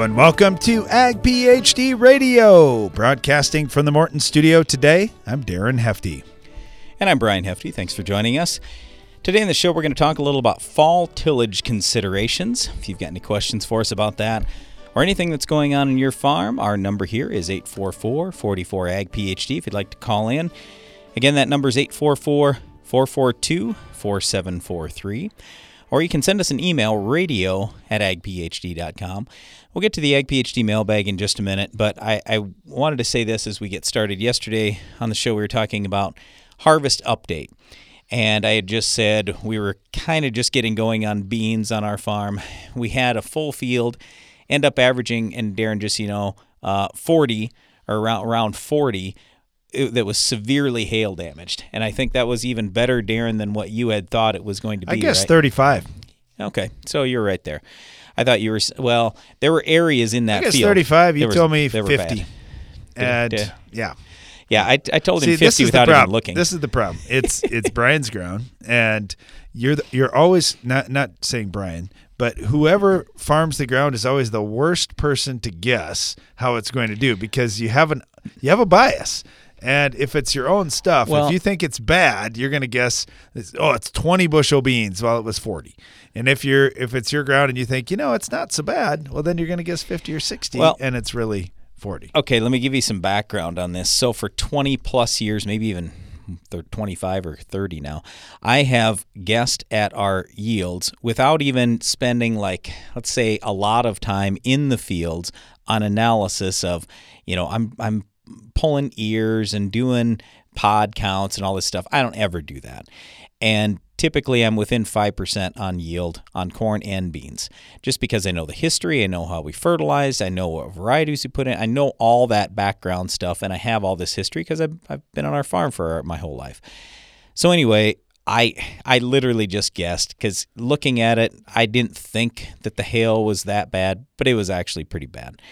And welcome to Ag PhD Radio, broadcasting from the Morton Studio today. I'm Darren Hefty. And I'm Brian Hefty. Thanks for joining us. Today in the show, we're going to talk a little about fall tillage considerations. If you've got any questions for us about that or anything that's going on in your farm, our number here is 844 44 Ag PhD if you'd like to call in. Again, that number is 844 442 4743 or you can send us an email, radio at agphd.com. We'll get to the Ag PhD mailbag in just a minute, but I, I, wanted to say this as we get started. Yesterday on the show, we were talking about harvest update. And I had just said we were kind of just getting going on beans on our farm. We had a full field, end up averaging, and Darren, just you know, uh, 40 or around, around 40 that was severely hail damaged, and I think that was even better, Darren, than what you had thought it was going to be. I guess right? 35. Okay, so you're right there. I thought you were well. There were areas in that I guess field. 35. You was, told me 50. And uh, yeah. Yeah, I, I told See, him 50 without even looking. This is the problem. It's it's Brian's ground, and you're the, you're always not not saying Brian, but whoever farms the ground is always the worst person to guess how it's going to do because you have an you have a bias. And if it's your own stuff, Well- if you think it's bad, you're going to guess, oh, it's 20 bushel beans while it was 40. And if you're if it's your ground and you think, you know, it's not so bad, well, then you're going to guess 50 or 60, Well- and it's really 40. Okay, let me give you some background on this. So, for 20 plus years, maybe even thir- 25 or 30 now, I have guessed at our yields without even spending, like, let's say, a lot of time in the fields on analysis of, you know, I'm, I'm pulling ears and doing pod counts and all this stuff. I don't ever do that. And typically I'm within 5% on yield on corn and beans just because I know the history, I know how we fertilize, I know what varieties we put in, I know all that background stuff, and I have all this history because I've, I've been on our farm for my whole life. So, anyway, I I literally just guessed because looking at it, I didn't think that the hail was that bad, but it was actually pretty bad.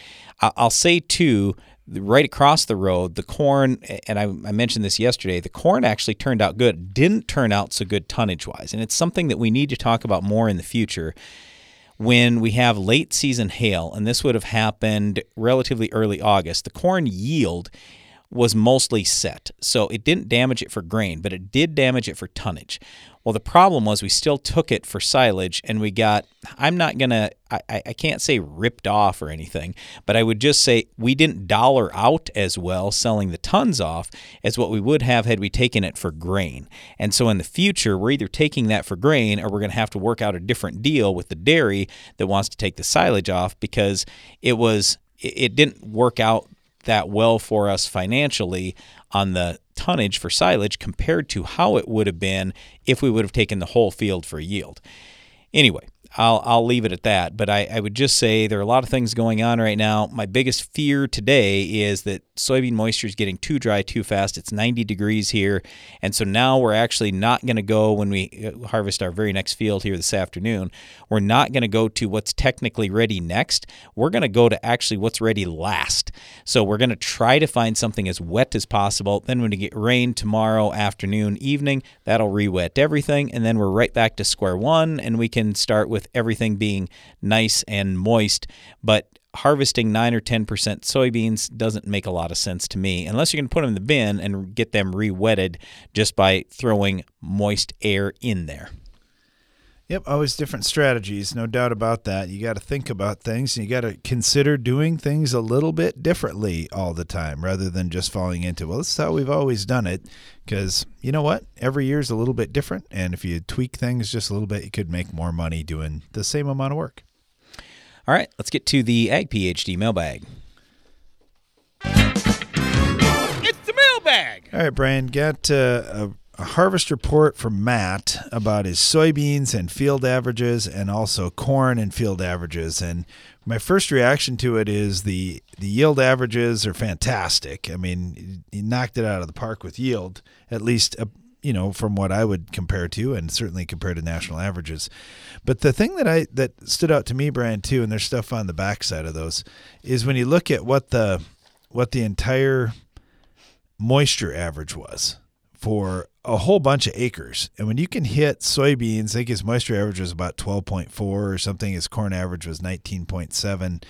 I'll say too, right across the road, the corn, and I, I mentioned this yesterday, the corn actually turned out good. Didn't turn out so good tonnage wise, and it's something that we need to talk about more in the future when we have late season hail, and this would have happened relatively early August, the corn yield was mostly set. So it didn't damage it for grain, but it did damage it for tonnage. Well, the problem was we still took it for silage and we got, I'm not going to, I, can't say ripped off or anything, but I would just say we didn't dollar out as well selling the tons off as what we would have had we taken it for grain. And so in the future, we're either taking that for grain or we're going to have to work out a different deal with the dairy that wants to take the silage off because it was, it didn't work out that well for us financially on the tonnage for silage compared to how it would have been if we would have taken the whole field for yield. Anyway, I'll, I'll leave it at that. But I, I would just say there are a lot of things going on right now. My biggest fear today is that soybean moisture is getting too dry too fast. It's 90 degrees here. And so now we're actually not going to go when we uh, harvest our very next field here this afternoon. We're not going to go to what's technically ready next. We're going to go to actually what's ready last. So we're going to try to find something as wet as possible. Then when we get rain tomorrow afternoon, evening, that'll re-wet everything. And then we're right back to square one and we can start with everything being nice and moist. But harvesting 9 or 10% soybeans doesn't make a lot of sense to me unless going to put them in the bin and get them re-wetted just by throwing moist air in there. Yep, always different strategies, no doubt about that. You got to think about things and you got to consider doing things a little bit differently all the time rather than just falling into, well, this is how we've always done it. Because you know what? Every year is a little bit different. And if you tweak things just a little bit, you could make more money doing the same amount of work. All right, let's get to the Ag PhD mailbag. It's the mailbag. All right, Brian, got uh, a, a harvest report from Matt about his soybeans and field averages and also corn and field averages. And my first reaction to it is the the yield averages are fantastic. I mean, he knocked it out of the park with yield, at least uh, you know from what I would compare to, and certainly compared to national averages. But the thing that I that stood out to me, Brian, too, and there's stuff on the backside of those, is when you look at what the what the entire moisture average was for a whole bunch of acres. And when you can hit soybeans, I think his moisture average was about 12.4 or something. His corn average was 19.7.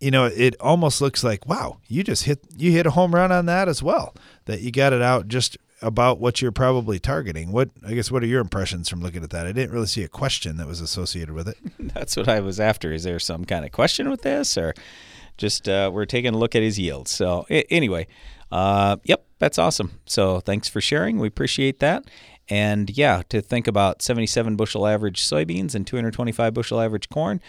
you know, it almost looks like wow, you just hit you hit a home run on that as well. That you got it out just about what you're probably targeting. What I guess what are your impressions from looking at that? I didn't really see a question that was associated with it. That's what I was after. Is there some kind of question with this, or just uh, we're taking a look at his yields? So anyway, uh, yep, that's awesome. So thanks for sharing. We appreciate that. And yeah, to think about 77 bushel average soybeans and 225 bushel average corn,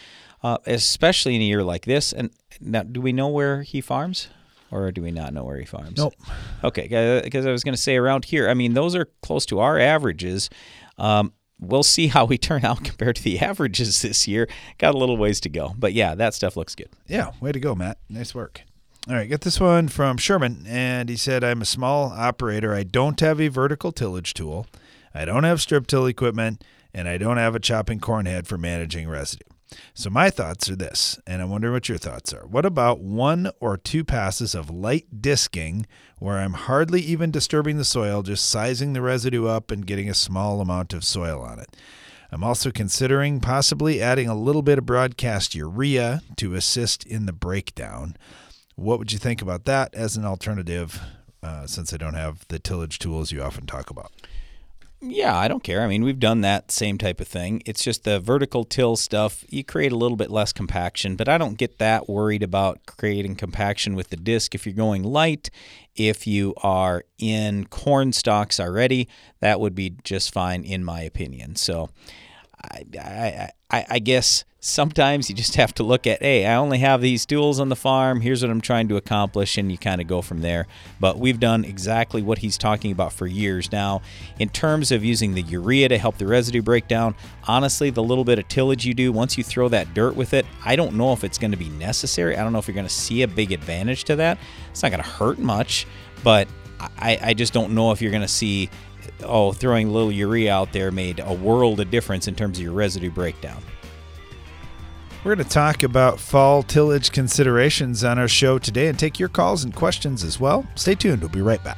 uh, especially in a year like this. And now, do we know where he farms? Or do we not know where he farms? Nope. Okay, because I was going to say around here, I mean, those are close to our averages. Um, we'll see how we turn out compared to the averages this year. Got a little ways to go. But yeah, that stuff looks good. Yeah, way to go, Matt. Nice work. All right, get this one from Sherman, and he said, I'm a small operator. I don't have a vertical tillage tool. I don't have strip till equipment, and I don't have a chopping corn head for managing residue. So my thoughts are this, and I wonder what your thoughts are. What about one or two passes of light disking where I'm hardly even disturbing the soil, just sizing the residue up and getting a small amount of soil on it? I'm also considering possibly adding a little bit of broadcast urea to assist in the breakdown. What would you think about that as an alternative uh, since I don't have the tillage tools you often talk about? Yeah, I don't care. I mean, we've done that same type of thing. It's just the vertical till stuff, you create a little bit less compaction, but I don't get that worried about creating compaction with the disc. If you're going light, if you are in corn stalks already, that would be just fine, in my opinion. So I, I, I, guess sometimes you just have to look at, hey, I only have these tools on the farm. Here's what I'm trying to accomplish, and you kind of go from there. But we've done exactly what he's talking about for years now. In terms of using the urea to help the residue break down, honestly, the little bit of tillage you do, once you throw that dirt with it, I don't know if it's going to be necessary. I don't know if you're going to see a big advantage to that. It's not going to hurt much, but I, I just don't know if you're going to see oh, throwing a little urea out there made a world of difference in terms of your residue breakdown. We're going to talk about fall tillage considerations on our show today and take your calls and questions as well. Stay tuned. We'll be right back.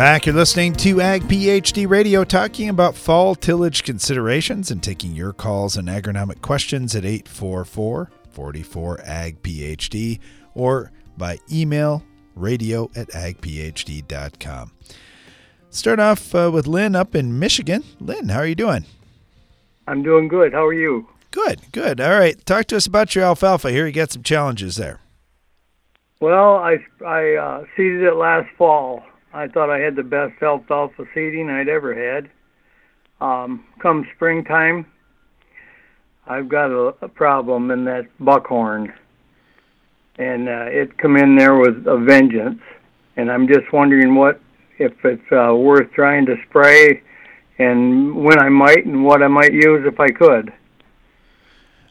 Back. You're listening to Ag PhD Radio, talking about fall tillage considerations and taking your calls and agronomic questions at 844 44 Ag PhD or by email radio at agphd.com. Start off uh, with Lynn up in Michigan. Lynn, how are you doing? I'm doing good. How are you? Good, good. All right. Talk to us about your alfalfa here. You got some challenges there. Well, I I uh, seeded it last fall, I thought I had the best alfalfa seeding I'd ever had. Um, come springtime, I've got a, a problem in that buckhorn, and uh, it come in there with a vengeance. And I'm just wondering what if it's uh, worth trying to spray, and when I might, and what I might use if I could.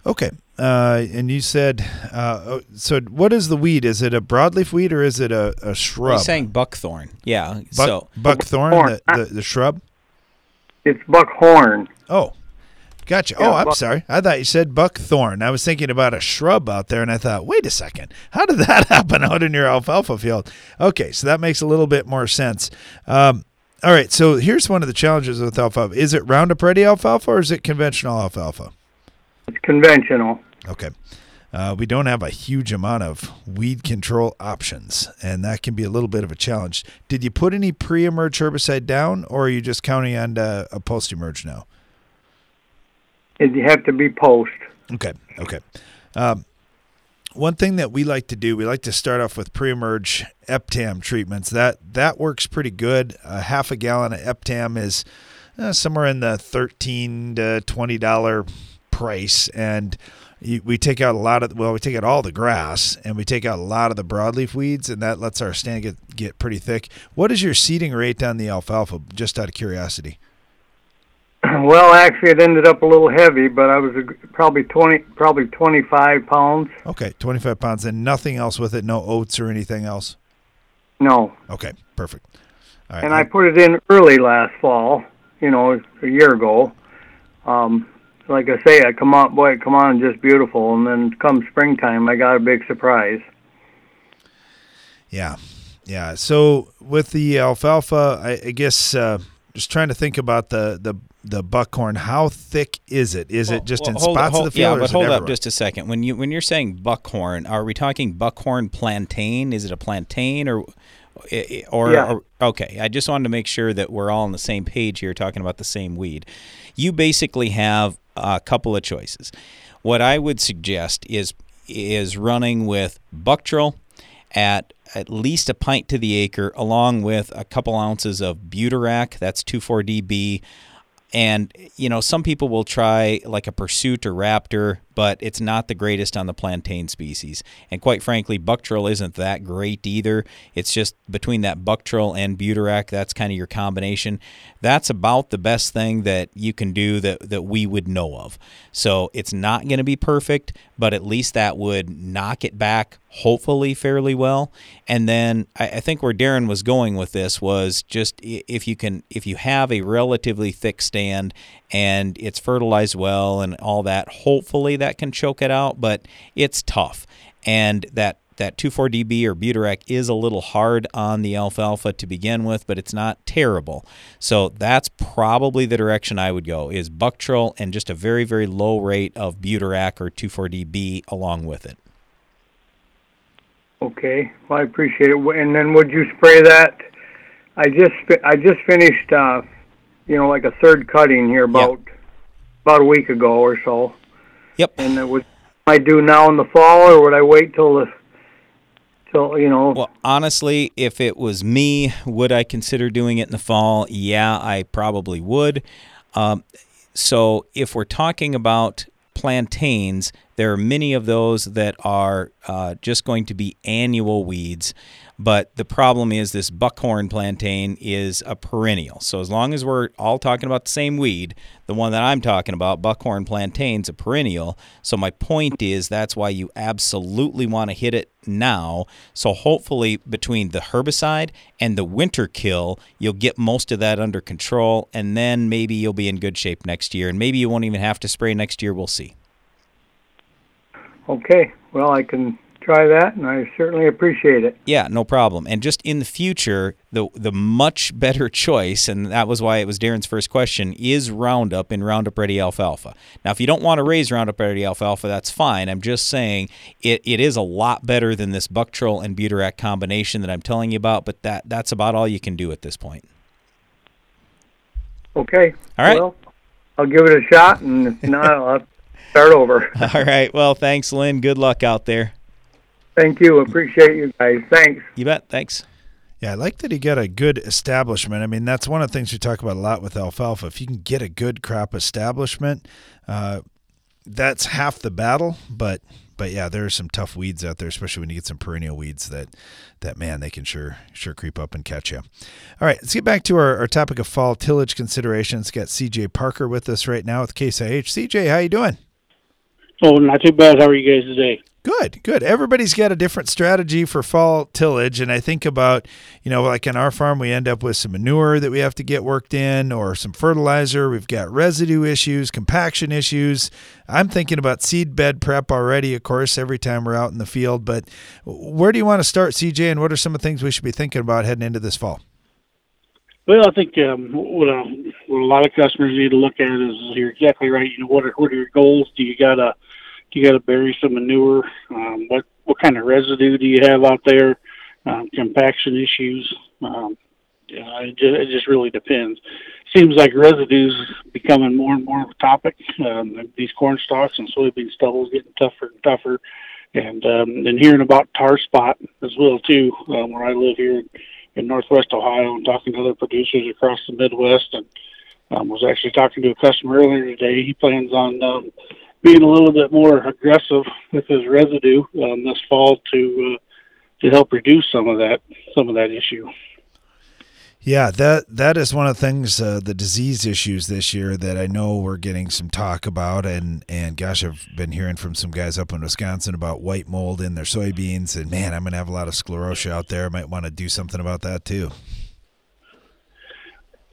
Okay. Uh, and you said, uh, oh, so what is the weed? Is it a broadleaf weed or is it a, a shrub? He's saying buckthorn. Yeah. Buck, so buckthorn, Buckthorn. the, the, the shrub? It's buckhorn. Oh, gotcha. Yeah, oh, I'm buck- sorry. I thought you said buckthorn. I was thinking about a shrub out there, and I thought, wait a second, how did that happen out in your alfalfa field? Okay, so that makes a little bit more sense. Um, all right, so here's one of the challenges with alfalfa: is it Roundup Ready alfalfa or is it conventional alfalfa? It's conventional. Okay. Uh, we don't have a huge amount of weed control options, and that can be a little bit of a challenge. Did you put any pre-emerge herbicide down, or are you just counting on uh, a post-emerge now? It you have to be post. Okay. Okay. Um, one thing that we like to do, we like to start off with pre-emerge Eptam treatments. That that works pretty good. A half a gallon of Eptam is uh, somewhere in the thirteen to twenty dollar price, and we take out a lot of well, we take out all the grass, and we take out a lot of the broadleaf weeds, and that lets our stand get get pretty thick. What is your seeding rate on the alfalfa? Just out of curiosity. Well, actually, it ended up a little heavy, but I was probably twenty, probably twenty-five pounds. Okay, twenty five pounds, and nothing else with it. No oats or anything else. No, Okay, perfect. All right. and I put it in early last fall. You know, a year ago. Um, like I say, I come on, boy, come on just beautiful, and then come springtime, I got a big surprise. Yeah, yeah. So with the alfalfa, I, I guess uh, just trying to think about the the the buckhorn. How thick is it? Is it just Well, in hold- spots hold- of the field? Yeah, but is it hold up just a second. When you when you're saying buckhorn, are we talking buckhorn plantain? Is it a plantain or or, Yeah. or okay? I just wanted to make sure that we're all on the same page here, talking about the same weed. You basically have a couple of choices. What I would suggest is is running with Buctril at at least a pint to the acre, along with a couple ounces of Butyrac. That's 2,4-DB. And you know, some people will try like a Pursuit or Raptor, but it's not the greatest on the plantain species. And quite frankly, Buctril isn't that great either. It's just between that Buctril and Butyrac, that's kind of your combination. That's about the best thing that you can do that that we would know of. So it's not going to be perfect, but at least that would knock it back hopefully fairly well. And then I think where Darren was going with this was just if you can if you have a relatively thick stand and it's fertilized well and all that, hopefully that can choke it out, but it's tough. And that that 2,4-DB or Butyrac is a little hard on the alfalfa to begin with, but it's not terrible. So that's probably the direction I would go is Buctril and just a very, very low rate of Butyrac or 2,4-DB along with it. Okay, well, I appreciate it. And then would you spray that? I just I just finished, uh, you know, like a third cutting here about about a week ago or so. Yep. And it would I do now in the fall, or would I wait till the so, you know? Well, honestly, if it was me, would I consider doing it in the fall? Yeah, I probably would. Um, so if we're talking about plantains, there are many of those that are uh, just going to be annual weeds. But the problem is this buckhorn plantain is a perennial. So as long as we're all talking about the same weed, the one that I'm talking about, buckhorn plantain's a perennial. So my point is that's why you absolutely want to hit it now. So hopefully between the herbicide and the winter kill, you'll get most of that under control and then maybe you'll be in good shape next year and maybe you won't even have to spray next year, we'll see. Okay, well, I can try that, and I certainly appreciate it. Yeah, no problem. And just in the future, the the much better choice, and that was why it was Darren's first question, is Roundup in Roundup Ready Alfalfa. Now, if you don't want to raise Roundup Ready Alfalfa, that's fine. I'm just saying it, it is a lot better than this Buctril and Butyrac combination that I'm telling you about, but that that's about all you can do at this point. Okay. All right. Well, I'll give it a shot, and if not, I'll start over. All right. Well, thanks, Lynn. Good luck out there. Thank you. Appreciate you guys. Thanks. You bet. Thanks. Yeah, I like that he got a good establishment. I mean, that's one of the things we talk about a lot with alfalfa. If you can get a good crop establishment, uh, that's half the battle. But but yeah, there are some tough weeds out there, especially when you get some perennial weeds that that man they can sure sure creep up and catch you. All right, let's get back to our, our topic of fall tillage considerations. Got CJ Parker with us right now with Case IH. CJ, how you doing? Oh, not too bad. How are you guys today? Good, good. Everybody's got a different strategy for fall tillage. And I think about, you know, like on our farm, we end up with some manure that we have to get worked in or some fertilizer. We've got residue issues, compaction issues. I'm thinking about seed bed prep already, of course, every time we're out in the field. But where do you want to start, CJ? And what are some of the things we should be thinking about heading into this fall? Well, I think um, what, a, what a lot of customers need to look at is you're exactly right. You know, what are, what are your goals? Do you got to you got to bury some manure? Um, what what kind of residue do you have out there? Um, compaction issues. Um, yeah, it just, it just really depends. Seems like residues becoming more and more of a topic. Um, these corn stalks and soybean stubbles getting tougher and tougher, and um, hearing about tar spot as well too. Um, where I live here in Northwest Ohio, and talking to other producers across the Midwest, and um, was actually talking to a customer earlier today. He plans on um, being a little bit more aggressive with his residue um, this fall to uh, to help reduce some of that some of that issue. Yeah, that that is one of the things, uh, the disease issues this year that I know we're getting some talk about, and and gosh, I've been hearing from some guys up in Wisconsin about white mold in their soybeans, and man, I'm gonna have a lot of sclerotia out there. I might want to do something about that too.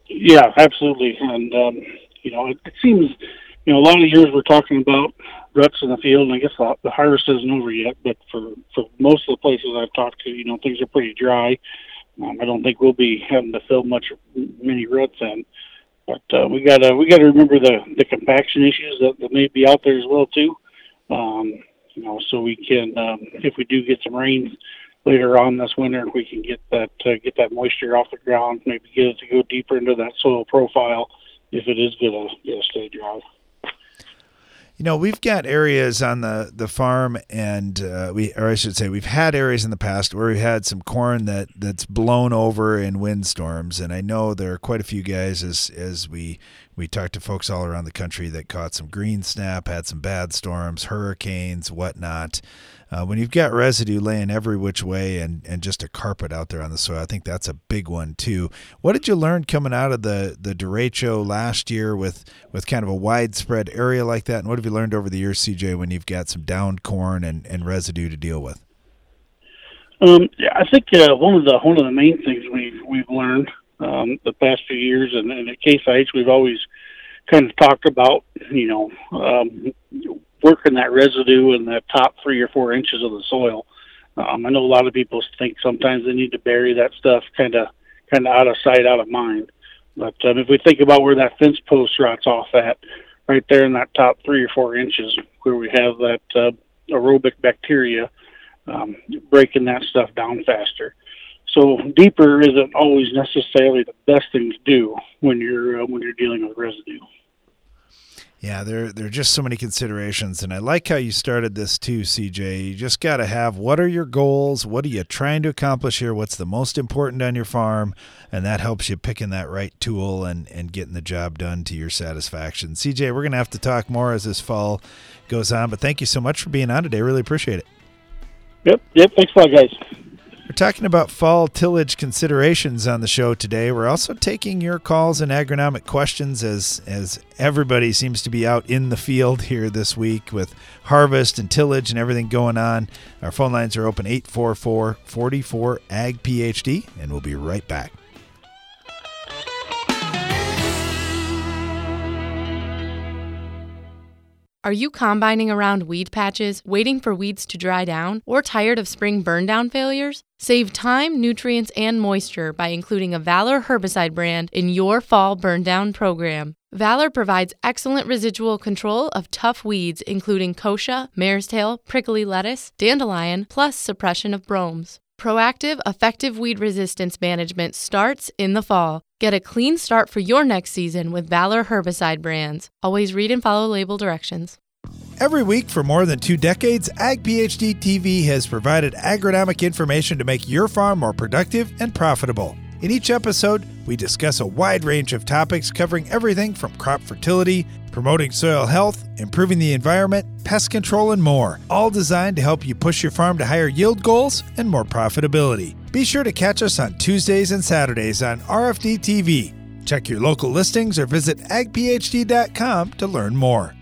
Yeah, absolutely, and um, you know, it, it seems you know, a lot of years we're talking about ruts in the field, and I guess the, the harvest isn't over yet. But for for most of the places I've talked to, you know, things are pretty dry. Um, I don't think we'll be having to fill much many ruts in. But uh, we gotta we gotta remember the the compaction issues that, that may be out there as well too. Um, you know, so we can um, if we do get some rains later on this winter, we can get that uh, get that moisture off the ground, maybe get it to go deeper into that soil profile if it is gonna, gonna stay dry. You know, we've got areas on the, the farm, and uh, we, or I should say, we've had areas in the past where we've had some corn that that's blown over in windstorms, and I know there are quite a few guys as as we we talked to folks all around the country that caught some green snap, had some bad storms, hurricanes, whatnot. Uh, when you've got residue laying every which way and, and just a carpet out there on the soil, I think that's a big one too. What did you learn coming out of the the derecho last year with with kind of a widespread area like that? And what have you learned over the years, CJ, when you've got some downed corn and, and residue to deal with? Um, yeah, I think uh, one of the one of the main things we've we've learned um, the past few years, and, and at Case IH, we've always kind of talked about, you know, um, working that residue in that top three or four inches of the soil. Um, I know a lot of people think sometimes they need to bury that stuff kind of kind of out of sight, out of mind. But um, if we think about where that fence post rots off at, right there in that top three or four inches, where we have that uh, aerobic bacteria um, breaking that stuff down faster. So deeper isn't always necessarily the best thing to do when you're uh, when you're dealing with residue. Yeah, there there are just so many considerations, and I like how you started this too, CJ. You just got to have what are your goals? What are you trying to accomplish here? What's the most important on your farm? And that helps you picking that right tool and and getting the job done to your satisfaction. CJ, we're gonna have to talk more as this fall goes on, but thank you so much for being on today. Really appreciate it. Yep, yep. Thanks a lot, guys. We're talking about fall tillage considerations on the show today. We're also taking your calls and agronomic questions as as everybody seems to be out in the field here this week with harvest and tillage and everything going on. Our phone lines are open 844 44 AG PhD, and we'll be right back. Are you combining around weed patches, waiting for weeds to dry down, or tired of spring burndown failures? Save time, nutrients, and moisture by including a Valor herbicide brand in your fall burndown program. Valor provides excellent residual control of tough weeds, including kochia, mare's tail, prickly lettuce, dandelion, plus suppression of bromes. Proactive, effective weed resistance management starts in the fall. Get a clean start for your next season with Valor herbicide brands. Always read and follow label directions. Every week for more than two decades, Ag PhD TV has provided agronomic information to make your farm more productive and profitable. In each episode, we discuss a wide range of topics covering everything from crop fertility, promoting soil health, improving the environment, pest control, and more, all designed to help you push your farm to higher yield goals and more profitability. Be sure to catch us on Tuesdays and Saturdays on RFD TV. Check your local listings or visit agphd.com to learn more.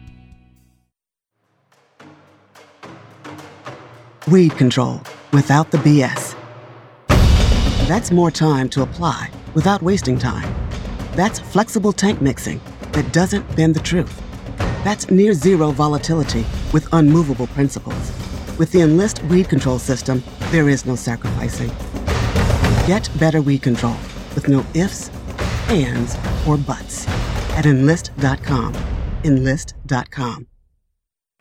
Weed control without the BS. That's more time to apply without wasting time. That's flexible tank mixing that doesn't bend the truth. That's near zero volatility with unmovable principles. With the Enlist weed control system, there is no sacrificing. Get better weed control with no ifs, ands, or buts at enlist.com. Enlist.com.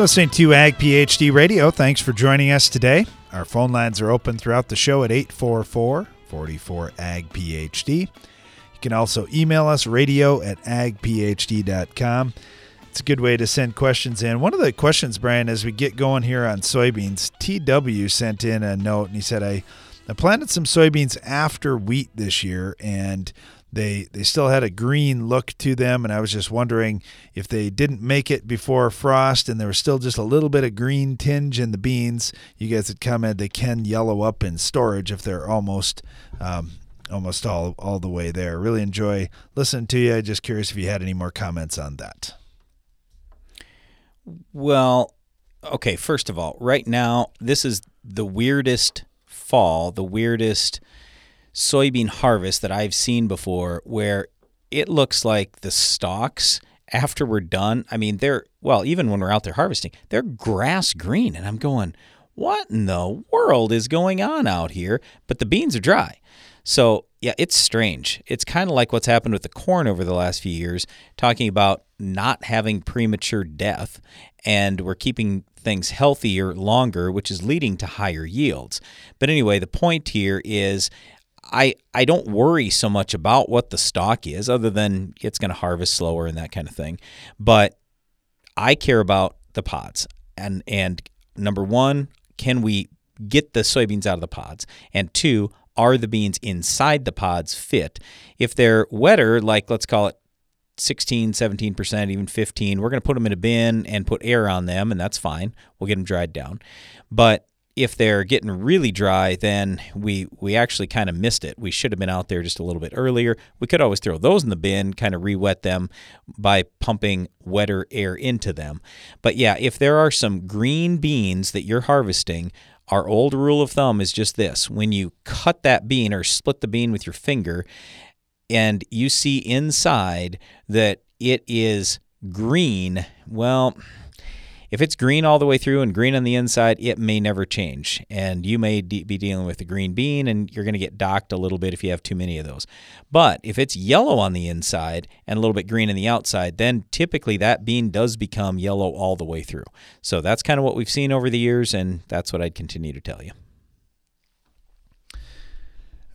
Listening to Ag PhD Radio. Thanks for joining us today. Our phone lines are open throughout the show at 844 44 Ag PhD. You can also email us radio at agphd.com. It's a good way to send questions in. One of the questions, Brian, as we get going here on soybeans, TW sent in a note and he said, I, I planted some soybeans after wheat this year and they they still had a green look to them and I was just wondering if they didn't make it before frost and there was still just a little bit of green tinge in the beans you guys had commented they can yellow up in storage if they're almost um, almost all all the way there. Really enjoy listening to you. Just curious if you had any more comments on that. Well, okay, first of all, right now, this is the weirdest fall, the weirdest soybean harvest that I've seen before where it looks like the stalks after we're done, I mean, they're, well, even when we're out there harvesting, they're grass green. And I'm going, what in the world is going on out here? But the beans are dry. So, yeah, it's strange. It's kind of like what's happened with the corn over the last few years, talking about not having premature death, and we're keeping things healthier longer, which is leading to higher yields. But anyway, the point here is I I don't worry so much about what the stock is, other than it's going to harvest slower and that kind of thing. But I care about the pods, and and number one, can we get the soybeans out of the pods, and two, are the beans inside the pods fit? If they're wetter, like let's call it 16, 17%, even 15, we're going to put them in a bin and put air on them, and that's fine. We'll get them dried down. But if they're getting really dry, then we we actually kind of missed it. We should have been out there just a little bit earlier. We could always throw those in the bin, kind of re-wet them by pumping wetter air into them. But yeah, if there are some green beans that you're harvesting, our old rule of thumb is just this. When you cut that bean or split the bean with your finger and you see inside that it is green, well, If it's green all the way through and green on the inside, it may never change. And you may de- be dealing with a green bean and you're going to get docked a little bit if you have too many of those. But if it's yellow on the inside and a little bit green on the outside, then typically that bean does become yellow all the way through. So that's kind of what we've seen over the years, and that's what I'd continue to tell you.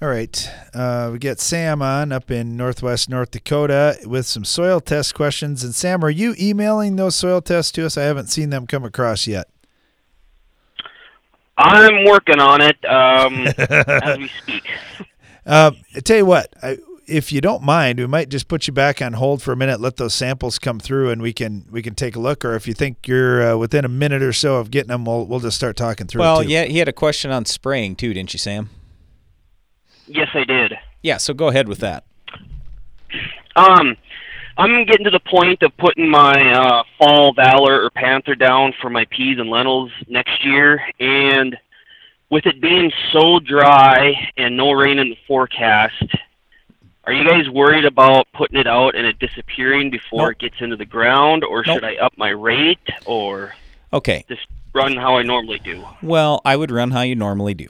All right. Uh, we get Sam on up in northwest North Dakota with some soil test questions. And Sam, are you emailing those soil tests to us? I haven't seen them come across yet. I'm working on it um, as we speak. Uh, I tell you what, I, if you don't mind, we might just put you back on hold for a minute, let those samples come through, and we can we can take a look. Or if you think you're uh, within a minute or so of getting them, we'll we'll just start talking through. Well, it too. yeah, he had a question on spraying too, didn't you, Sam? Yes, I did. Yeah, so go ahead with that. Um, I'm getting to the point of putting my uh, fall Valor or Panther down for my peas and lentils next year, and with it being so dry and no rain in the forecast, are you guys worried about putting it out and it disappearing before Nope. it gets into the ground, or Nope. should I up my rate, or Okay. just run how I normally do? Well, I would run how you normally do.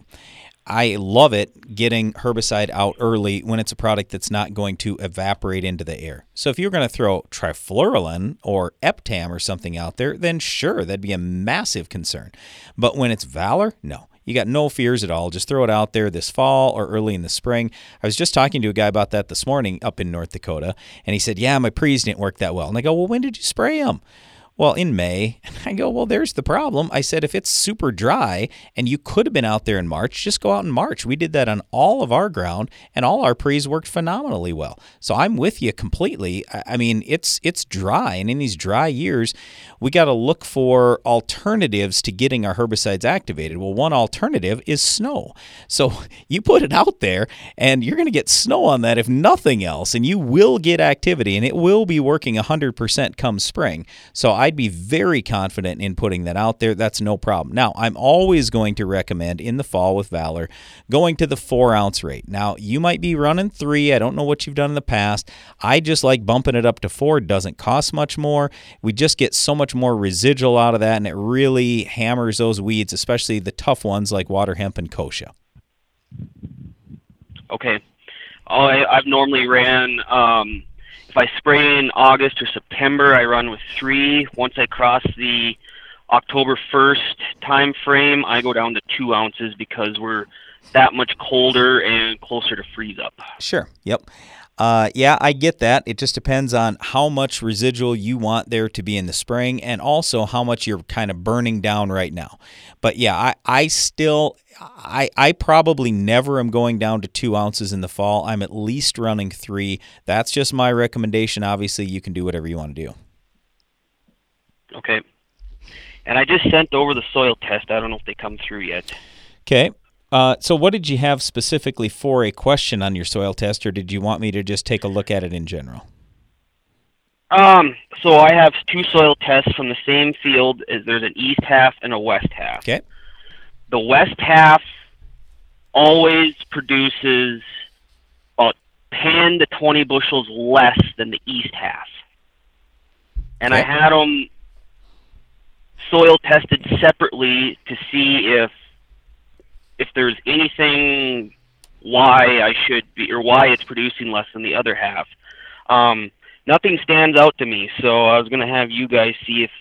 I love it getting herbicide out early when it's a product that's not going to evaporate into the air. So if you're going to throw trifluralin or Eptam or something out there, then sure, that'd be a massive concern. But when it's Valor, no. You got no fears at all. Just throw it out there this fall or early in the spring. I was just talking to a guy about that this morning up in North Dakota, and he said, "Yeah, my pre's didn't work that well." And I go, "Well, when did you spray them?" Well, in May. I go, well, there's the problem. I said, if it's super dry and you could have been out there in March, just go out in March. We did that on all of our ground, and all our pre's worked phenomenally well. So I'm with you completely. I I mean, it's it's dry, and in these dry years, we got to look for alternatives to getting our herbicides activated. Well, one alternative is snow. So you put it out there, and you're going to get snow on that if nothing else, and you will get activity, and it will be working 100% come spring. So I'd be very confident in putting that out there. That's no problem. Now, I'm always going to recommend in the fall with Valor going to the four ounce rate. Now, you might be running three. I don't know what you've done in the past. I just like bumping it up to four. It doesn't cost much more. We just get so much more residual out of that, and it really hammers those weeds, especially the tough ones like water hemp and kochia. Okay. Oh, I, I've normally ran. Um, if I spray in August or September, I run with three. Once I cross the October first time frame, I go down to two ounces because we're that much colder and closer to freeze up. Sure. Yep. Uh, yeah, I get that. It just depends on how much residual you want there to be in the spring and also how much you're kind of burning down right now. But yeah, I, I still, I, I probably never am going down to two ounces in the fall. I'm at least running three. That's just my recommendation. Obviously, you can do whatever you want to do. Okay. And I just sent over the soil test. I don't know if they come through yet. Okay. Uh, so, what did you have specifically for a question on your soil test, or did you want me to just take a look at it in general? Um, so I have two soil tests from the same field. There's an east half and a west half. Okay. The west half always produces about 10 to 20 bushels less than the east half. And I had them soil tested separately to see if if there's anything why I should be or why it's producing less than the other half. Um, nothing stands out to me, so I was going to have you guys see if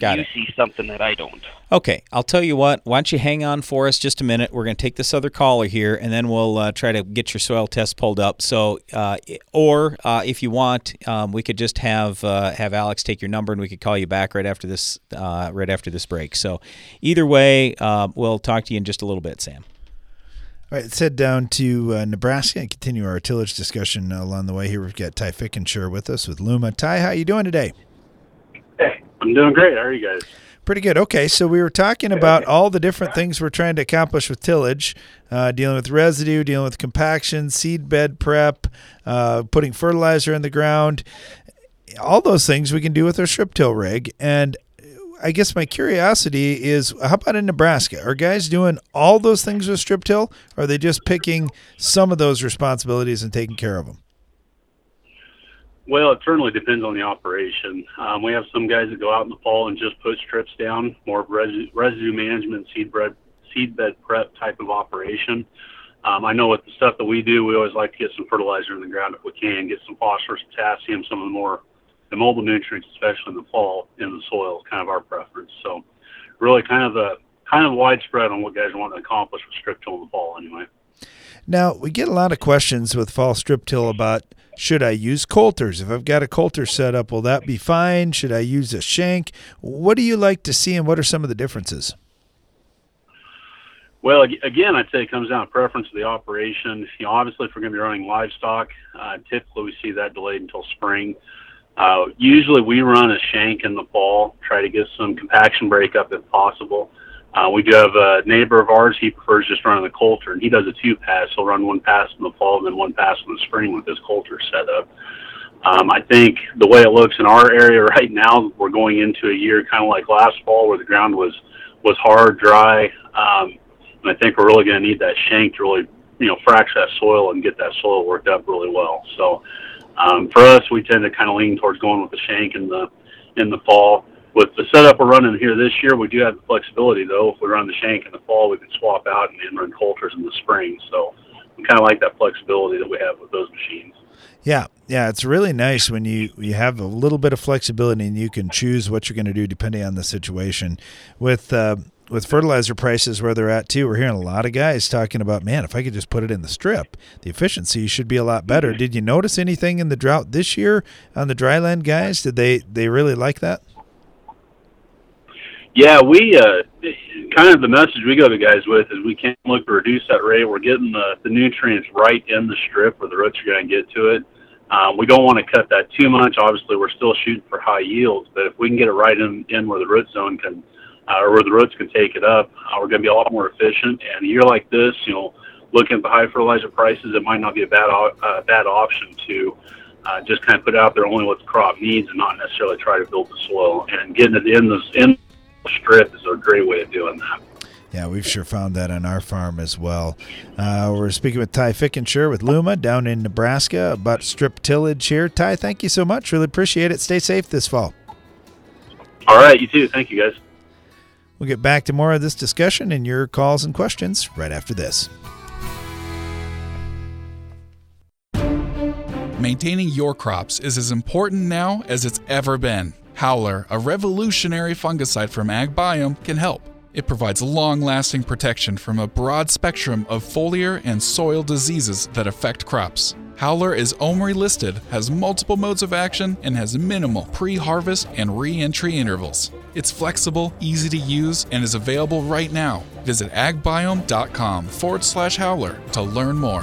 Got you it. see something that I don't. Okay, I'll tell you what. Why don't you hang on for us just a minute? We're going to take this other caller here, and then we'll uh, try to get your soil test pulled up. So, uh, or uh, if you want, um, we could just have uh, have Alex take your number, and we could call you back right after this uh, right after this break. So, either way, uh, we'll talk to you in just a little bit, Sam. All right, let's head down to uh, Nebraska and continue our tillage discussion along the way. Here we've got Ty Fickenshire with us with Luma. Ty, how are you doing today? I'm doing great. How are you guys? Pretty good. Okay, so we were talking about all the different things we're trying to accomplish with tillage, uh, dealing with residue, dealing with compaction, seed bed prep, uh, putting fertilizer in the ground. All those things we can do with our strip till rig. And I guess my curiosity is how about in Nebraska? Are guys doing all those things with strip till? Or are they just picking some of those responsibilities and taking care of them? Well, it certainly depends on the operation. Um, we have some guys that go out in the fall and just put strips down, more residue, residue management, seed bed, seed bed prep type of operation. Um, I know with the stuff that we do, we always like to get some fertilizer in the ground if we can, get some phosphorus, potassium, some of the more the mobile nutrients, especially in the fall, in the soil, kind of our preference. So, really, kind of a kind of widespread on what guys want to accomplish with strip till in the fall, anyway. Now, we get a lot of questions with fall strip till about should I use coulters? If I've got a coulter set up, will that be fine? Should I use a shank? What do you like to see and what are some of the differences? Well, again, I'd say it comes down to preference of the operation. You know, obviously, if we're going to be running livestock, uh, typically we see that delayed until spring. Uh, usually, we run a shank in the fall, try to get some compaction breakup if possible. Uh, we do have a neighbor of ours. He prefers just running the coulter, and he does a two pass. He'll run one pass in the fall and then one pass in the spring with his coulter setup. Um, I think the way it looks in our area right now, we're going into a year kind of like last fall, where the ground was was hard, dry, um, and I think we're really going to need that shank to really, you know, fracture that soil and get that soil worked up really well. So um, for us, we tend to kind of lean towards going with the shank in the in the fall with the setup we're running here this year, we do have the flexibility though. If we run the shank in the fall, we can swap out and, and run coulters in the spring. So we kind of like that flexibility that we have with those machines. Yeah, yeah, it's really nice when you you have a little bit of flexibility and you can choose what you're going to do depending on the situation. With uh, with fertilizer prices where they're at too, we're hearing a lot of guys talking about, man, if I could just put it in the strip, the efficiency should be a lot better. Mm-hmm. Did you notice anything in the drought this year on the dryland guys? Did they they really like that? Yeah, we uh, kind of the message we go to guys with is we can't look to reduce that rate. We're getting the, the nutrients right in the strip where the roots are going to get to it. Um, we don't want to cut that too much. Obviously, we're still shooting for high yields, but if we can get it right in, in where the root zone can, uh, or where the roots can take it up, uh, we're going to be a lot more efficient. And a year like this, you know, looking at the high fertilizer prices, it might not be a bad uh, bad option to uh, just kind of put out there only what the crop needs and not necessarily try to build the soil. And getting it in the in strip is a great way of doing that. Yeah, we've sure found that on our farm as well. Uh, we're speaking with Ty Fickenshire with Luma down in Nebraska about strip tillage here. Ty, thank you so much. Really appreciate it. Stay safe this fall. All right, you too. Thank you, guys. We'll get back to more of this discussion and your calls and questions right after this. Maintaining your crops is as important now as it's ever been. Howler, a revolutionary fungicide from AgBiome, can help. It provides long lasting protection from a broad spectrum of foliar and soil diseases that affect crops. Howler is OMRI listed, has multiple modes of action, and has minimal pre harvest and re entry intervals. It's flexible, easy to use, and is available right now. Visit agbiome.com forward slash howler to learn more.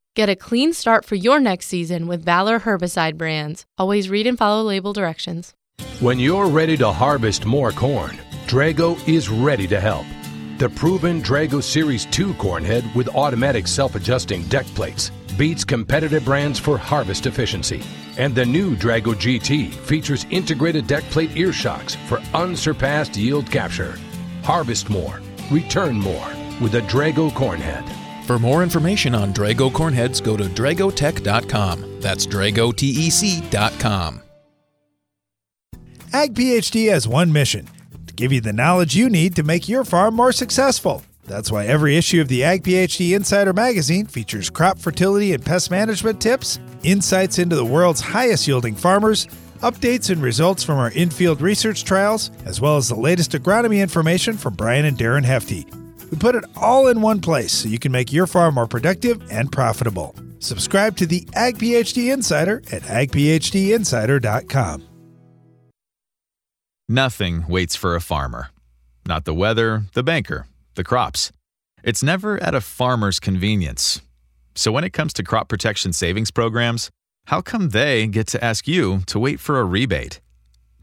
Get a clean start for your next season with Valor herbicide brands. Always read and follow label directions. When you're ready to harvest more corn, Drago is ready to help. The proven Drago Series 2 corn head with automatic self adjusting deck plates beats competitive brands for harvest efficiency. And the new Drago GT features integrated deck plate ear shocks for unsurpassed yield capture. Harvest more, return more with a Drago corn head. For more information on Drago cornheads, go to dragotec.com. That's dragotec.com. Ag PhD has one mission to give you the knowledge you need to make your farm more successful. That's why every issue of the Ag PhD Insider magazine features crop fertility and pest management tips, insights into the world's highest yielding farmers, updates and results from our in-field research trials, as well as the latest agronomy information from Brian and Darren Hefty. We put it all in one place so you can make your farm more productive and profitable. Subscribe to the Ag PhD Insider at agphdinsider.com. Nothing waits for a farmer. Not the weather, the banker, the crops. It's never at a farmer's convenience. So when it comes to crop protection savings programs, how come they get to ask you to wait for a rebate?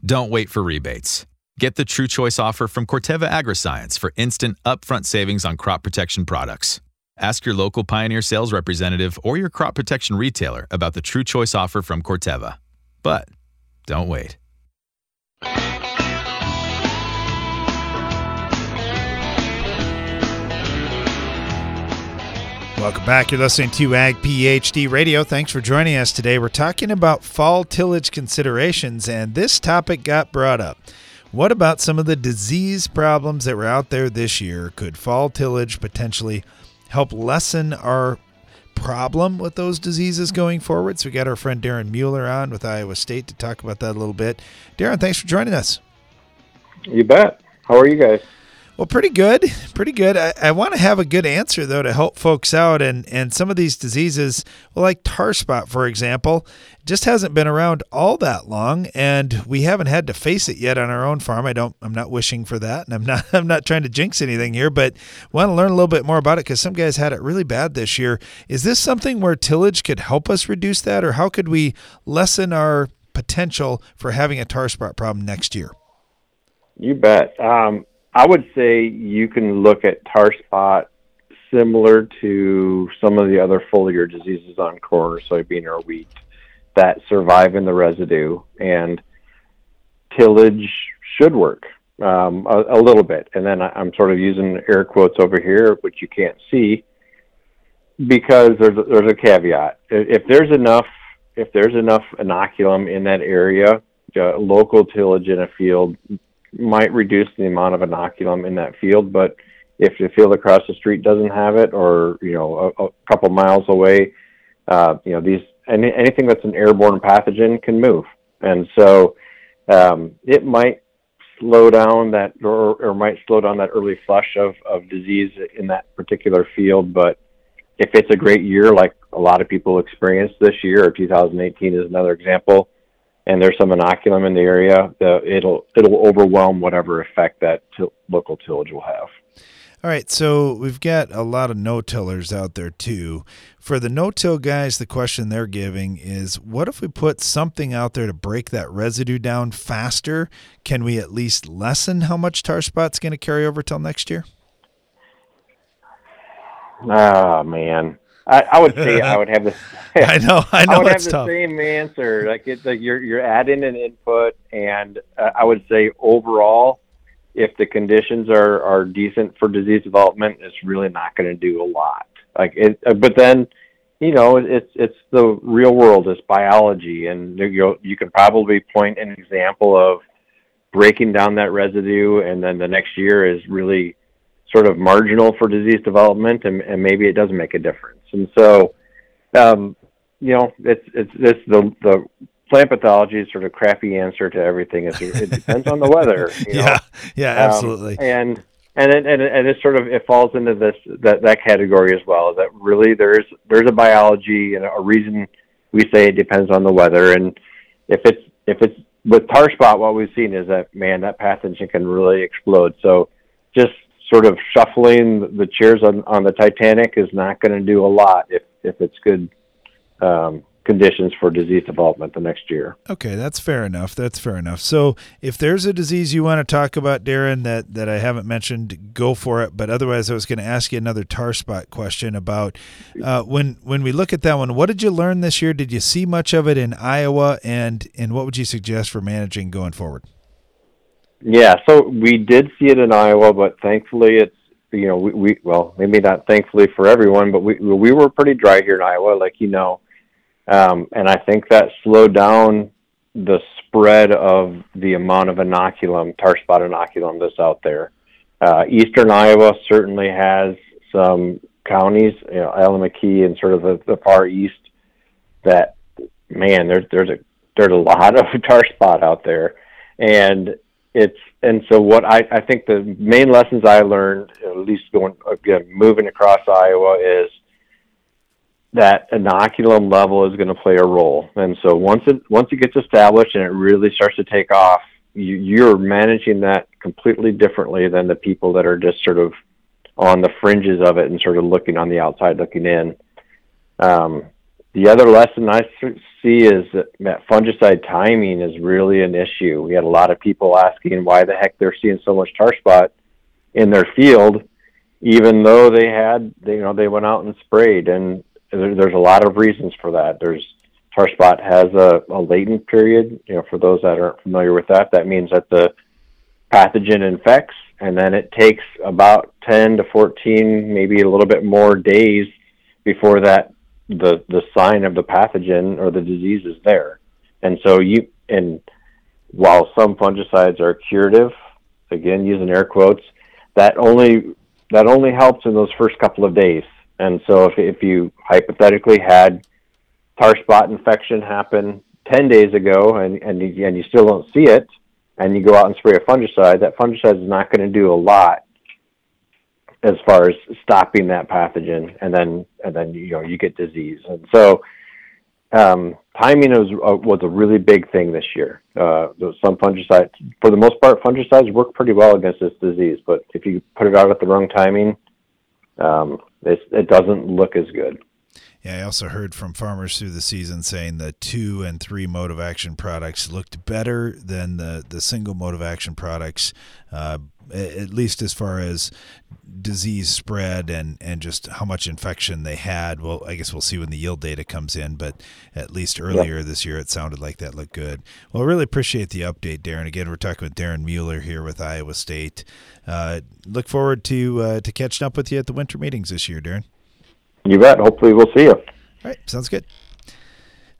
Don't wait for rebates. Get the True Choice offer from Corteva Agriscience for instant upfront savings on crop protection products. Ask your local Pioneer sales representative or your crop protection retailer about the True Choice offer from Corteva. But don't wait. Welcome back. You're listening to Ag PhD Radio. Thanks for joining us today. We're talking about fall tillage considerations, and this topic got brought up. What about some of the disease problems that were out there this year? Could fall tillage potentially help lessen our problem with those diseases going forward? So we got our friend Daren Mueller on with Iowa State to talk about that a little bit. Darren, thanks for joining us. You bet. How are you guys? Well, pretty good, pretty good. I, I want to have a good answer though to help folks out, and and some of these diseases, well, like tar spot, for example, just hasn't been around all that long, and we haven't had to face it yet on our own farm. I don't, I'm not wishing for that, and I'm not, I'm not trying to jinx anything here, but want to learn a little bit more about it because some guys had it really bad this year. Is this something where tillage could help us reduce that, or how could we lessen our potential for having a tar spot problem next year? You bet. Um, I would say you can look at tar spot similar to some of the other foliar diseases on corn or soybean or wheat that survive in the residue, and tillage should work um, a, a, little bit. And then I, I'm sort of using air quotes over here, which you can't see, because there's a, there's a caveat. If there's enough if there's enough inoculum in that area, uh, local tillage in a field might reduce the amount of inoculum in that field, but if the field across the street doesn't have it, or you know a, a couple miles away, uh, you know these any, anything that's an airborne pathogen can move, and so um, it might slow down that or, or might slow down that early flush of, of disease in that particular field. But if it's a great year, like a lot of people experienced this year, or 2018 is another example, and there's some inoculum in the area, the, it'll it'll overwhelm whatever effect that t- local tillage will have. All right, so we've got a lot of no-tillers out there too. For the no-till guys, the question they're giving is, what if we put something out there to break that residue down faster? Can we at least lessen how much tar spot's going to carry over till next year? Oh man, I, I would say I would have the. I know, I know. I would have the tough. same answer. Like it's like you're you're adding an input, and uh, I would say overall, if the conditions are are decent for disease development, it's really not going to do a lot. Like it, uh, but then, you know, it's it's the real world. It's biology, and you you can probably point an example of breaking down that residue, and then the next year is really sort of marginal for disease development, and, and maybe it doesn't make a difference. And so, um, you know, it's it's it's the the plant pathology is sort of crappy answer to everything. It's, it depends on the weather. You know? yeah, yeah, um, absolutely. and and it, and it, and it sort of it falls into this that that category as well. That really there's there's a biology and a reason we say it depends on the weather. And if it's if it's with tar spot, what we've seen is that man, that pathogen can really explode. So just sort of shuffling the chairs on, on the Titanic is not going to do a lot if, if it's good um, conditions for disease development the next year. Okay, that's fair enough. That's fair enough. So if there's a disease you want to talk about, Daren, that, that I haven't mentioned, go for it. But otherwise, I was going to ask you another tar spot question about uh, when when we look at that one. What did you learn this year? Did you see much of it in Iowa, and and what would you suggest for managing going forward? Yeah, so we did see it in Iowa, but thankfully it's you know we, we well maybe not thankfully for everyone, but we we were pretty dry here in Iowa, like you know, um, and I think that slowed down the spread of the amount of inoculum, tar spot inoculum that's out there. Uh, Eastern Iowa certainly has some counties, you know, Allamakee and sort of the, the far east that man, there's there's a there's a lot of tar spot out there, and it's and so what I, I think the main lessons I learned, at least going again moving across Iowa, is that inoculum level is going to play a role. And so once it once it gets established and it really starts to take off, you, you're managing that completely differently than the people that are just sort of on the fringes of it and sort of looking on the outside, looking in. Um, the other lesson I see is that fungicide timing is really an issue. We had a lot of people asking why the heck they're seeing so much tar spot in their field, even though they had, they, you know, they went out and sprayed. And there, there's a lot of reasons for that. There's tar spot has a, a latent period. You know, for those that aren't familiar with that, that means that the pathogen infects, and then it takes about 10 to 14, maybe a little bit more days before that the the sign of the pathogen or the disease is there. And so you and while some fungicides are curative, again using air quotes, that only that only helps in those first couple of days. And so if if you hypothetically had tar spot infection happen 10 days ago and and you, and you still don't see it and you go out and spray a fungicide, that fungicide is not going to do a lot as far as stopping that pathogen, and then and then you know you get disease. And so um, timing was uh, was a really big thing this year. Uh, some fungicides, for the most part, fungicides work pretty well against this disease, but if you put it out at the wrong timing, um, it, it doesn't look as good. Yeah, I also heard from farmers through the season saying the two and three mode of action products looked better than the, the single mode of action products, uh, at least as far as disease spread and, and just how much infection they had. Well, I guess we'll see when the yield data comes in, but at least earlier this year, it sounded like that looked good. Well, I really appreciate the update, Daren. Again, we're talking with Daren Mueller here with Iowa State. Uh, look forward to uh, to catching up with you at the winter meetings this year, Daren. You bet. Hopefully, we'll see you. All right. Sounds good.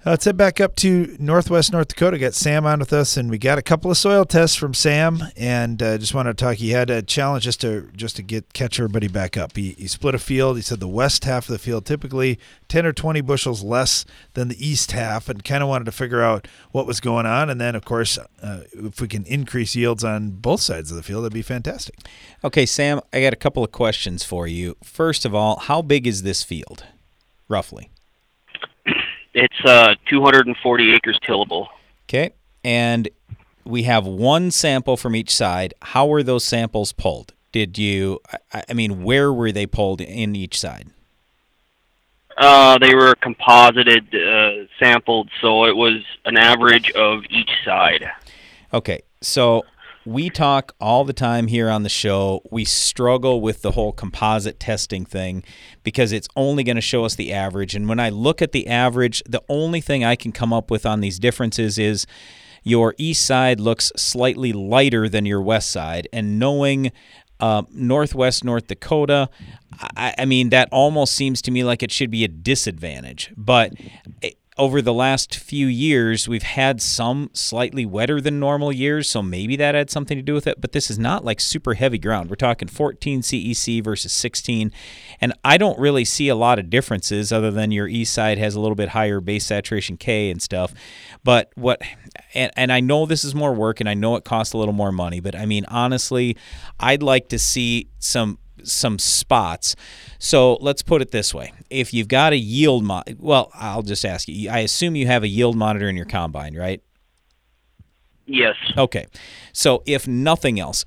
Uh, let's head back up to Northwest North Dakota. Got Sam on with us, and we got a couple of soil tests from Sam. And uh, just wanted to talk. He had a challenge just to just to get catch everybody back up. He, he split a field. He said the west half of the field typically ten or twenty bushels less than the east half, and kind of wanted to figure out what was going on. And then, of course, uh, if we can increase yields on both sides of the field, that'd be fantastic. Okay, Sam, I got a couple of questions for you. First of all, how big is this field, roughly? It's uh, 240 acres tillable. Okay, and we have one sample from each side. How were those samples pulled? Did you? I, I mean, where were they pulled in each side? Uh, they were composited, uh, sampled, so it was an average of each side. Okay, so we talk all the time here on the show. We struggle with the whole composite testing thing because it's only going to show us the average. And when I look at the average, the only thing I can come up with on these differences is your east side looks slightly lighter than your west side. And knowing uh, Northwest North Dakota, I, I, mean, that almost seems to me like it should be a disadvantage. But over the last few years, we've had some slightly wetter than normal years, so maybe that had something to do with it. But this is not like super heavy ground. We're talking 14 CEC versus 16, and I don't really see a lot of differences other than your east side has a little bit higher base saturation K and stuff. But what, and, and I know this is more work, and I know it costs a little more money, but I mean honestly, I'd like to see some some spots. So let's put it this way: if you've got a yield, mo- well, I'll just ask you. I assume you have a yield monitor in your combine, right? Yes. Okay. So if nothing else,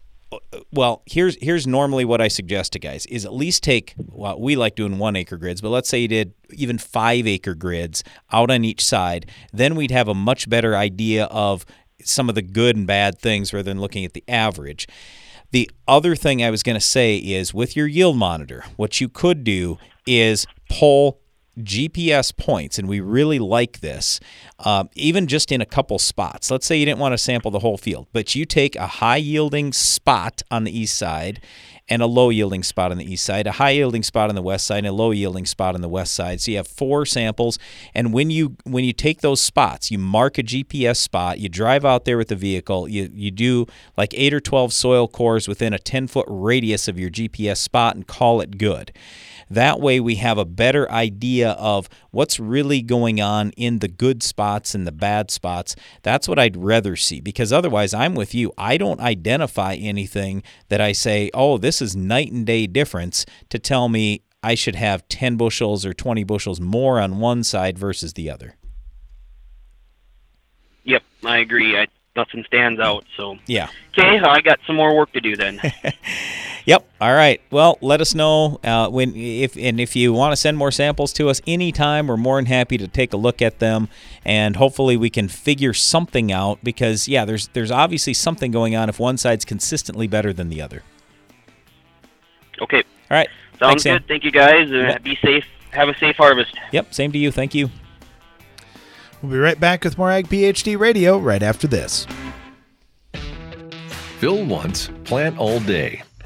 well, here's here's normally what I suggest to guys is at least take well, we like doing one acre grids, but let's say you did even five acre grids out on each side, then we'd have a much better idea of some of the good and bad things rather than looking at the average. The other thing I was going to say is with your yield monitor, what you could do is pull GPS points, and we really like this, um, even just in a couple spots. Let's say you didn't want to sample the whole field, but you take a high yielding spot on the east side and a low yielding spot on the east side, a high yielding spot on the west side, and a low yielding spot on the west side. So you have four samples, and when you when you take those spots, you mark a GPS spot, you drive out there with the vehicle, you you do like eight or twelve soil cores within a ten foot radius of your GPS spot, and call it good That way, we have a better idea of what's really going on in the good spots and the bad spots. That's what I'd rather see because otherwise, I'm with you. I don't identify anything that I say, oh, this is night and day difference to tell me I should have 10 bushels or 20 bushels more on one side versus the other. Yep, I agree. I, nothing stands out. So Yeah. okay, I got some more work to do then. Yep. All right. Well, let us know uh, when if and if you want to send more samples to us anytime. We're more than happy to take a look at them, and hopefully we can figure something out. Because yeah, there's there's obviously something going on if one side's consistently better than the other. Okay. All right. Sounds Thanks, Sam. good. Thank you guys. Uh. Be safe. Have a safe harvest. Yep. Same to you. Thank you. We'll be right back with more Ag PhD Radio right after this. Fill once, plant all day.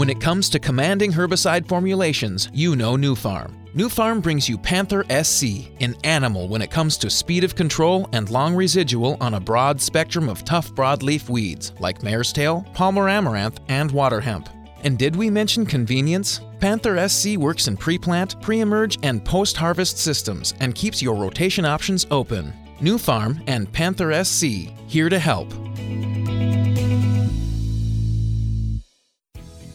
When it comes to commanding herbicide formulations, you know Nufarm. New Farm brings you Panther SC, an animal when it comes to speed of control and long residual on a broad spectrum of tough broadleaf weeds like mare's tail, palmer amaranth, and water hemp. And did we mention convenience? Panther SC works in pre plant, pre emerge, and post harvest systems and keeps your rotation options open. Nufarm and Panther SC, here to help.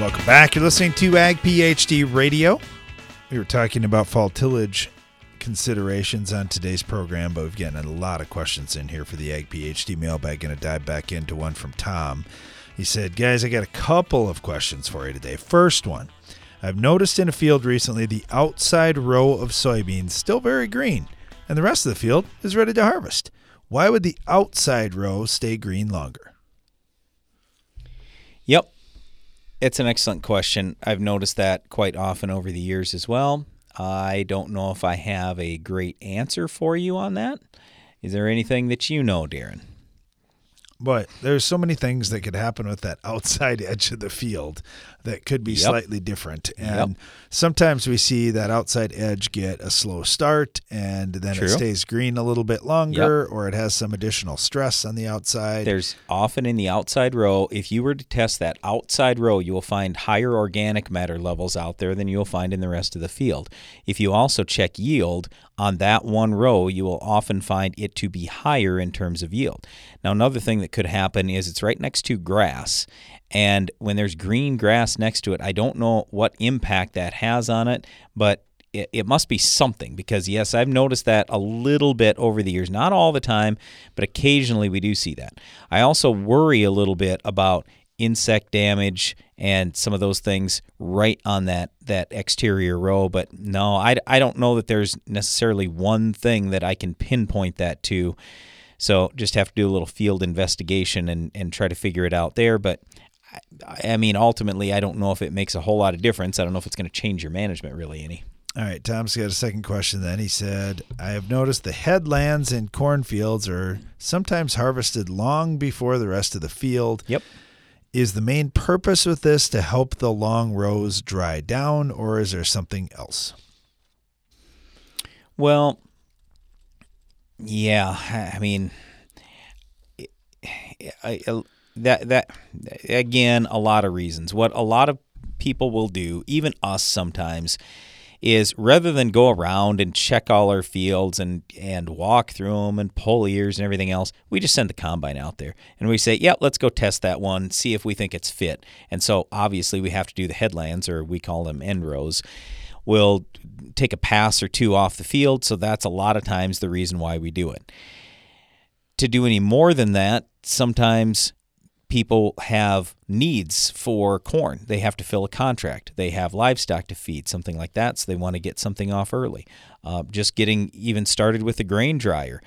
Welcome back. You're listening to Ag PhD Radio. We were talking about fall tillage considerations on today's program, but we've gotten a lot of questions in here for the Ag PhD mailbag. Going to dive back into one from Tom. He said, Guys, I got a couple of questions for you today. First one I've noticed in a field recently the outside row of soybeans still very green, and the rest of the field is ready to harvest. Why would the outside row stay green longer? Yep. It's an excellent question. I've noticed that quite often over the years as well. I don't know if I have a great answer for you on that. Is there anything that you know, Darren? But there's so many things that could happen with that outside edge of the field that could be Yep. slightly different. And Yep. sometimes we see that outside edge get a slow start and then True. it stays green a little bit longer or it has some additional stress on the outside. There's often in the outside row, if you were to test that outside row, you will find higher organic matter levels out there than you'll find in the rest of the field. If you also check yield on that one row, you will often find it to be higher in terms of yield. Now, another thing that could happen is it's right next to grass. And when there's green grass next to it, I don't know what impact that has on it, but it, it must be something because yes, I've noticed that a little bit over the years, not all the time, but occasionally we do see that. I also worry a little bit about insect damage and some of those things right on that that exterior row. But no I, I don't know that there's necessarily one thing that i can pinpoint that to. So just have to do a little field investigation and, and try to figure it out there. But I, mean ultimately i don't know if it makes a whole lot of difference i don't know if it's going to change your management really any All right, Tom's got a second question then. He said, I have noticed the headlands in cornfields are sometimes harvested long before the rest of the field. Yep. Is the main purpose with this to help the long rows dry down, or is there something else? Well, yeah, I mean, I, I, that that again, a lot of reasons. What a lot of people will do, even us sometimes, is rather than go around and check all our fields and and walk through them and pull ears and everything else, we just send the combine out there and we say, "Yeah, let's go test that one, see if we think it's fit." And so obviously we have to do the headlands or we call them end rows. We'll take a pass or two off the field, so that's a lot of times the reason why we do it. To do any more than that, sometimes people have needs for corn. They have to fill a contract. They have livestock to feed, something like that. So they want to get something off early. Uh, just getting even started with the grain dryer.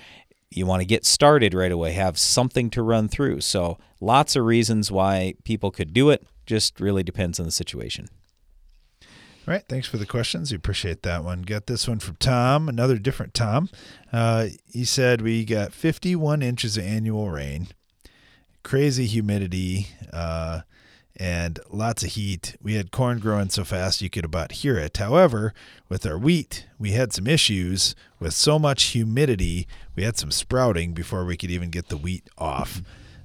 You want to get started right away, have something to run through. So lots of reasons why people could do it. Just really depends on the situation. All right, thanks for the questions. We appreciate that one. Got this one from Tom, another different Tom. Uh, he said we got 51 inches of annual rain, crazy humidity, uh, and lots of heat. We had corn growing so fast you could about hear it. However, with our wheat, we had some issues with so much humidity. We had some sprouting before we could even get the wheat off.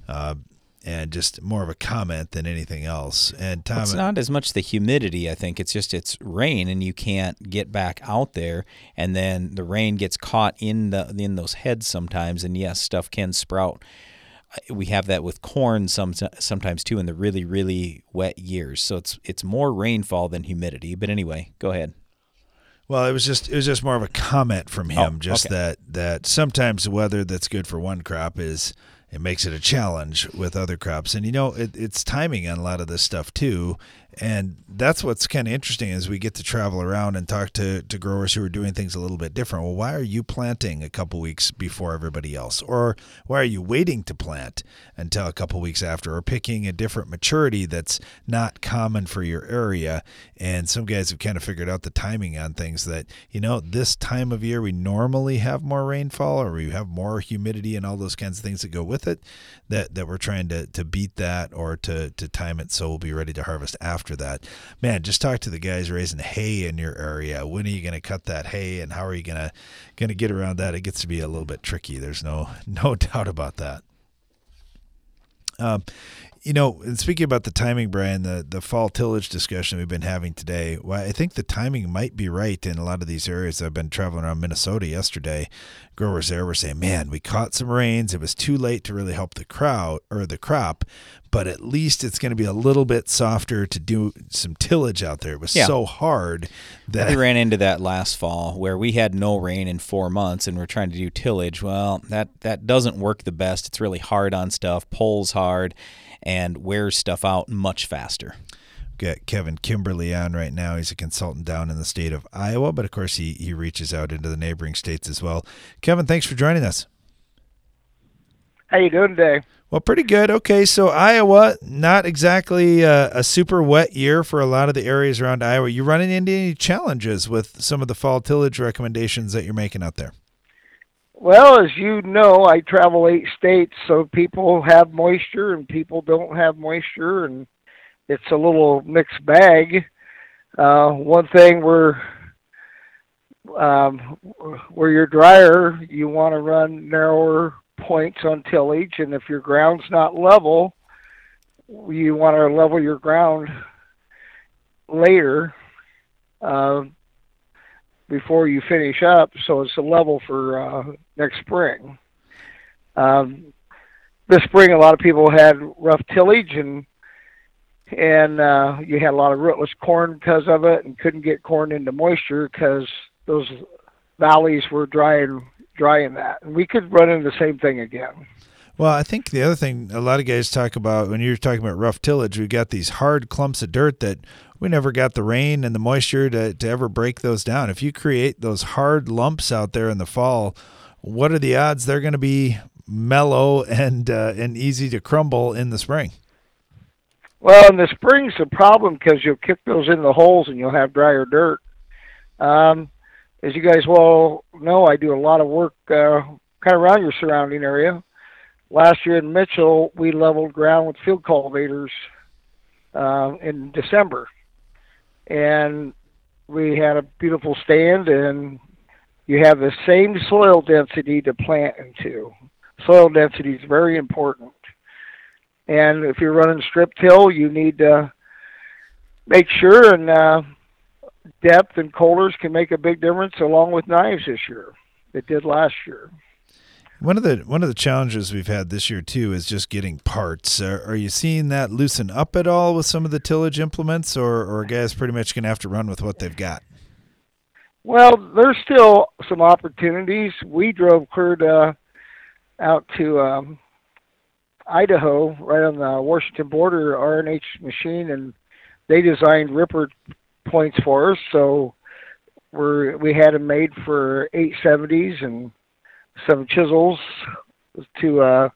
Uh, and just more of a comment than anything else. And Tom, it's not as much the humidity. I think it's just it's rain, and you can't get back out there. And then the rain gets caught in the in those heads sometimes. And yes, stuff can sprout. We have that with corn some sometimes too in the really really wet years. So it's it's more rainfall than humidity. But anyway, go ahead. Well, it was just it was just more of a comment from oh, him, Oh, just okay. that that sometimes the weather that's good for one crop is it makes it a challenge with other crops, and you know it, it's timing on a lot of this stuff too, and that's what's kind of interesting is we get to travel around and talk to to growers who are doing things a little bit different. Well, why are you planting a couple weeks before everybody else, or why are you waiting to plant until a couple weeks after, or picking a different maturity that's not common for your area? And some guys have kind of figured out the timing on things that you know this time of year we normally have more rainfall or we have more humidity and all those kinds of things that go with it that that we're trying to to beat that or to to time it so we'll be ready to harvest after that. Man just talk to the guys raising hay in your area. When are you going to cut that hay and how are you going to going to get around that? It gets to be a little bit tricky. There's no no doubt about that. Um, you know, and speaking about the timing, Brian, the, the fall tillage discussion we've been having today, well, I think the timing might be right in a lot of these areas. I've been traveling around Minnesota yesterday. Growers there were saying, man, we caught some rains. It was too late to really help the crowd or the crop, but at least it's going to be a little bit softer to do some tillage out there. It was Yeah. so hard that we ran into that last fall where we had no rain in four months and we're trying to do tillage. Well, that that doesn't work the best. It's really hard on stuff, pulls hard, and wears stuff out much faster. got Kevin Kimberley on right now. He's a consultant down in the state of Iowa, but of course he, he reaches out into the neighboring states as well. Kevin, thanks for joining us. How you doing today? Well, pretty good. Okay, so Iowa, not exactly a, a super wet year for a lot of the areas around Iowa. You running into any challenges with some of the fall tillage recommendations that you're making out there? Well, as you know, I travel eight states, so people have moisture and people don't have moisture, and it's a little mixed bag. Uh, one thing we're um, where you're drier, you want to run narrower points on tillage, and if your ground's not level, you want to level your ground later uh, before you finish up, so it's a level for uh, next spring. Um, this spring, a lot of people had rough tillage, and and uh, you had a lot of rootless corn because of it, and couldn't get corn into moisture because those valleys were dry and dry in that. And we could run into the same thing again. Well, I think the other thing a lot of guys talk about when you're talking about rough tillage, we've got these hard clumps of dirt that we never got the rain and the moisture to, to ever break those down. If you create those hard lumps out there in the fall, what are the odds they're going to be mellow and uh, and easy to crumble in the spring? Well, in the spring's a problem because you'll kick those in the holes and you'll have drier dirt. Um, as you guys well know, I do a lot of work uh, kind of around your surrounding area. Last year in Mitchell, we leveled ground with field cultivators uh, in December, and we had a beautiful stand. And you have the same soil density to plant into. Soil density is very important. And if you're running strip till, you need to make sure and uh, depth and coulters can make a big difference along with knives this year. It did last year. One of the one of the challenges we've had this year too is just getting parts. Are, are you seeing that loosen up at all with some of the tillage implements, or or guys pretty much going to have to run with what they've got? Well, there's still some opportunities. We drove clear to, out to um, Idaho, right on the Washington border, R&H machine, and they designed ripper points for us. So we're we had them made for 870s and some chisels to uh,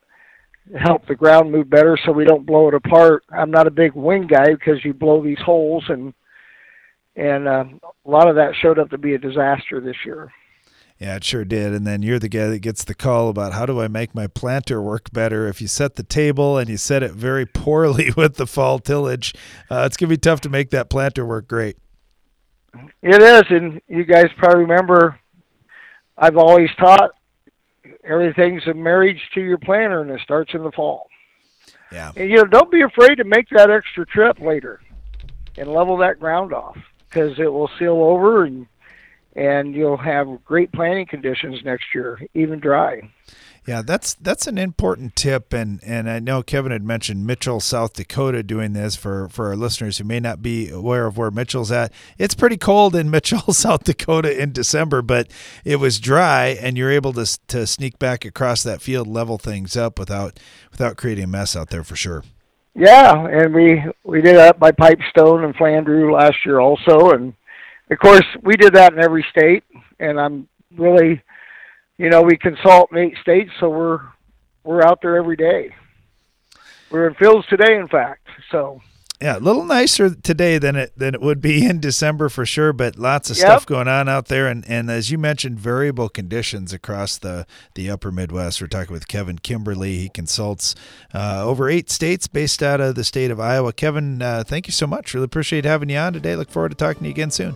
help the ground move better, so we don't blow it apart. I'm not a big wing guy because you blow these holes, and and uh, a lot of that showed up to be a disaster this year. Yeah, it sure did. And then you're the guy that gets the call about how do I make my planter work better. If you set the table and you set it very poorly with the fall tillage, uh, it's going to be tough to make that planter work great. It is. And you guys probably remember I've always taught everything's a marriage to your planter and it starts in the fall. Yeah. And, you know, don't be afraid to make that extra trip later and level that ground off because it will seal over and and you'll have great planting conditions next year, even dry. Yeah, that's that's an important tip, and and I know Kevin had mentioned Mitchell, South Dakota, doing this for for our listeners who may not be aware of where Mitchell's at. It's pretty cold in Mitchell, South Dakota, in December, but it was dry, and you're able to to sneak back across that field, level things up without without creating a mess out there for sure. Yeah, and we we did that by Pipestone and Flandreau last year also, and of course, we did that in every state, and I'm really, you know, we consult in eight states, so we're we're out there every day. We're in fields today, in fact. So yeah, a little nicer today than it than it would be in December for sure, but lots of Yep. stuff going on out there, and and as you mentioned, variable conditions across the the Upper Midwest. We're talking with Kevin Kimberley. He consults uh, over eight states, based out of the state of Iowa. Kevin, uh, thank you so much. Really appreciate having you on today. Look forward to talking to you again soon.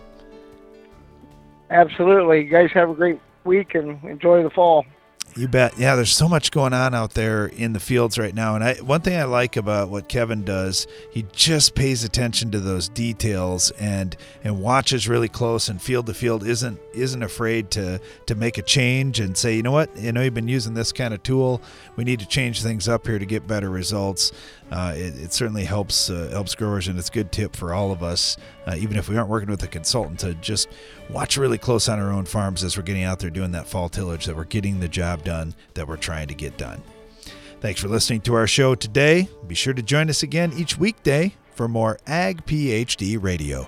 Absolutely, you guys have a great week and enjoy the fall. You bet. Yeah, there's so much going on out there in the fields right now. And I one thing I like about what Kevin does, he just pays attention to those details and and watches really close and field to field isn't isn't afraid to to make a change and say, you know what, you know you've been using this kind of tool. We need to change things up here to get better results. Uh, it, it certainly helps uh, helps growers, and it's a good tip for all of us, uh, even if we aren't working with a consultant, to just watch really close on our own farms as we're getting out there doing that fall tillage, that we're getting the job done that we're trying to get done. Thanks for listening to our show today. Be sure to join us again each weekday for more Ag PhD Radio.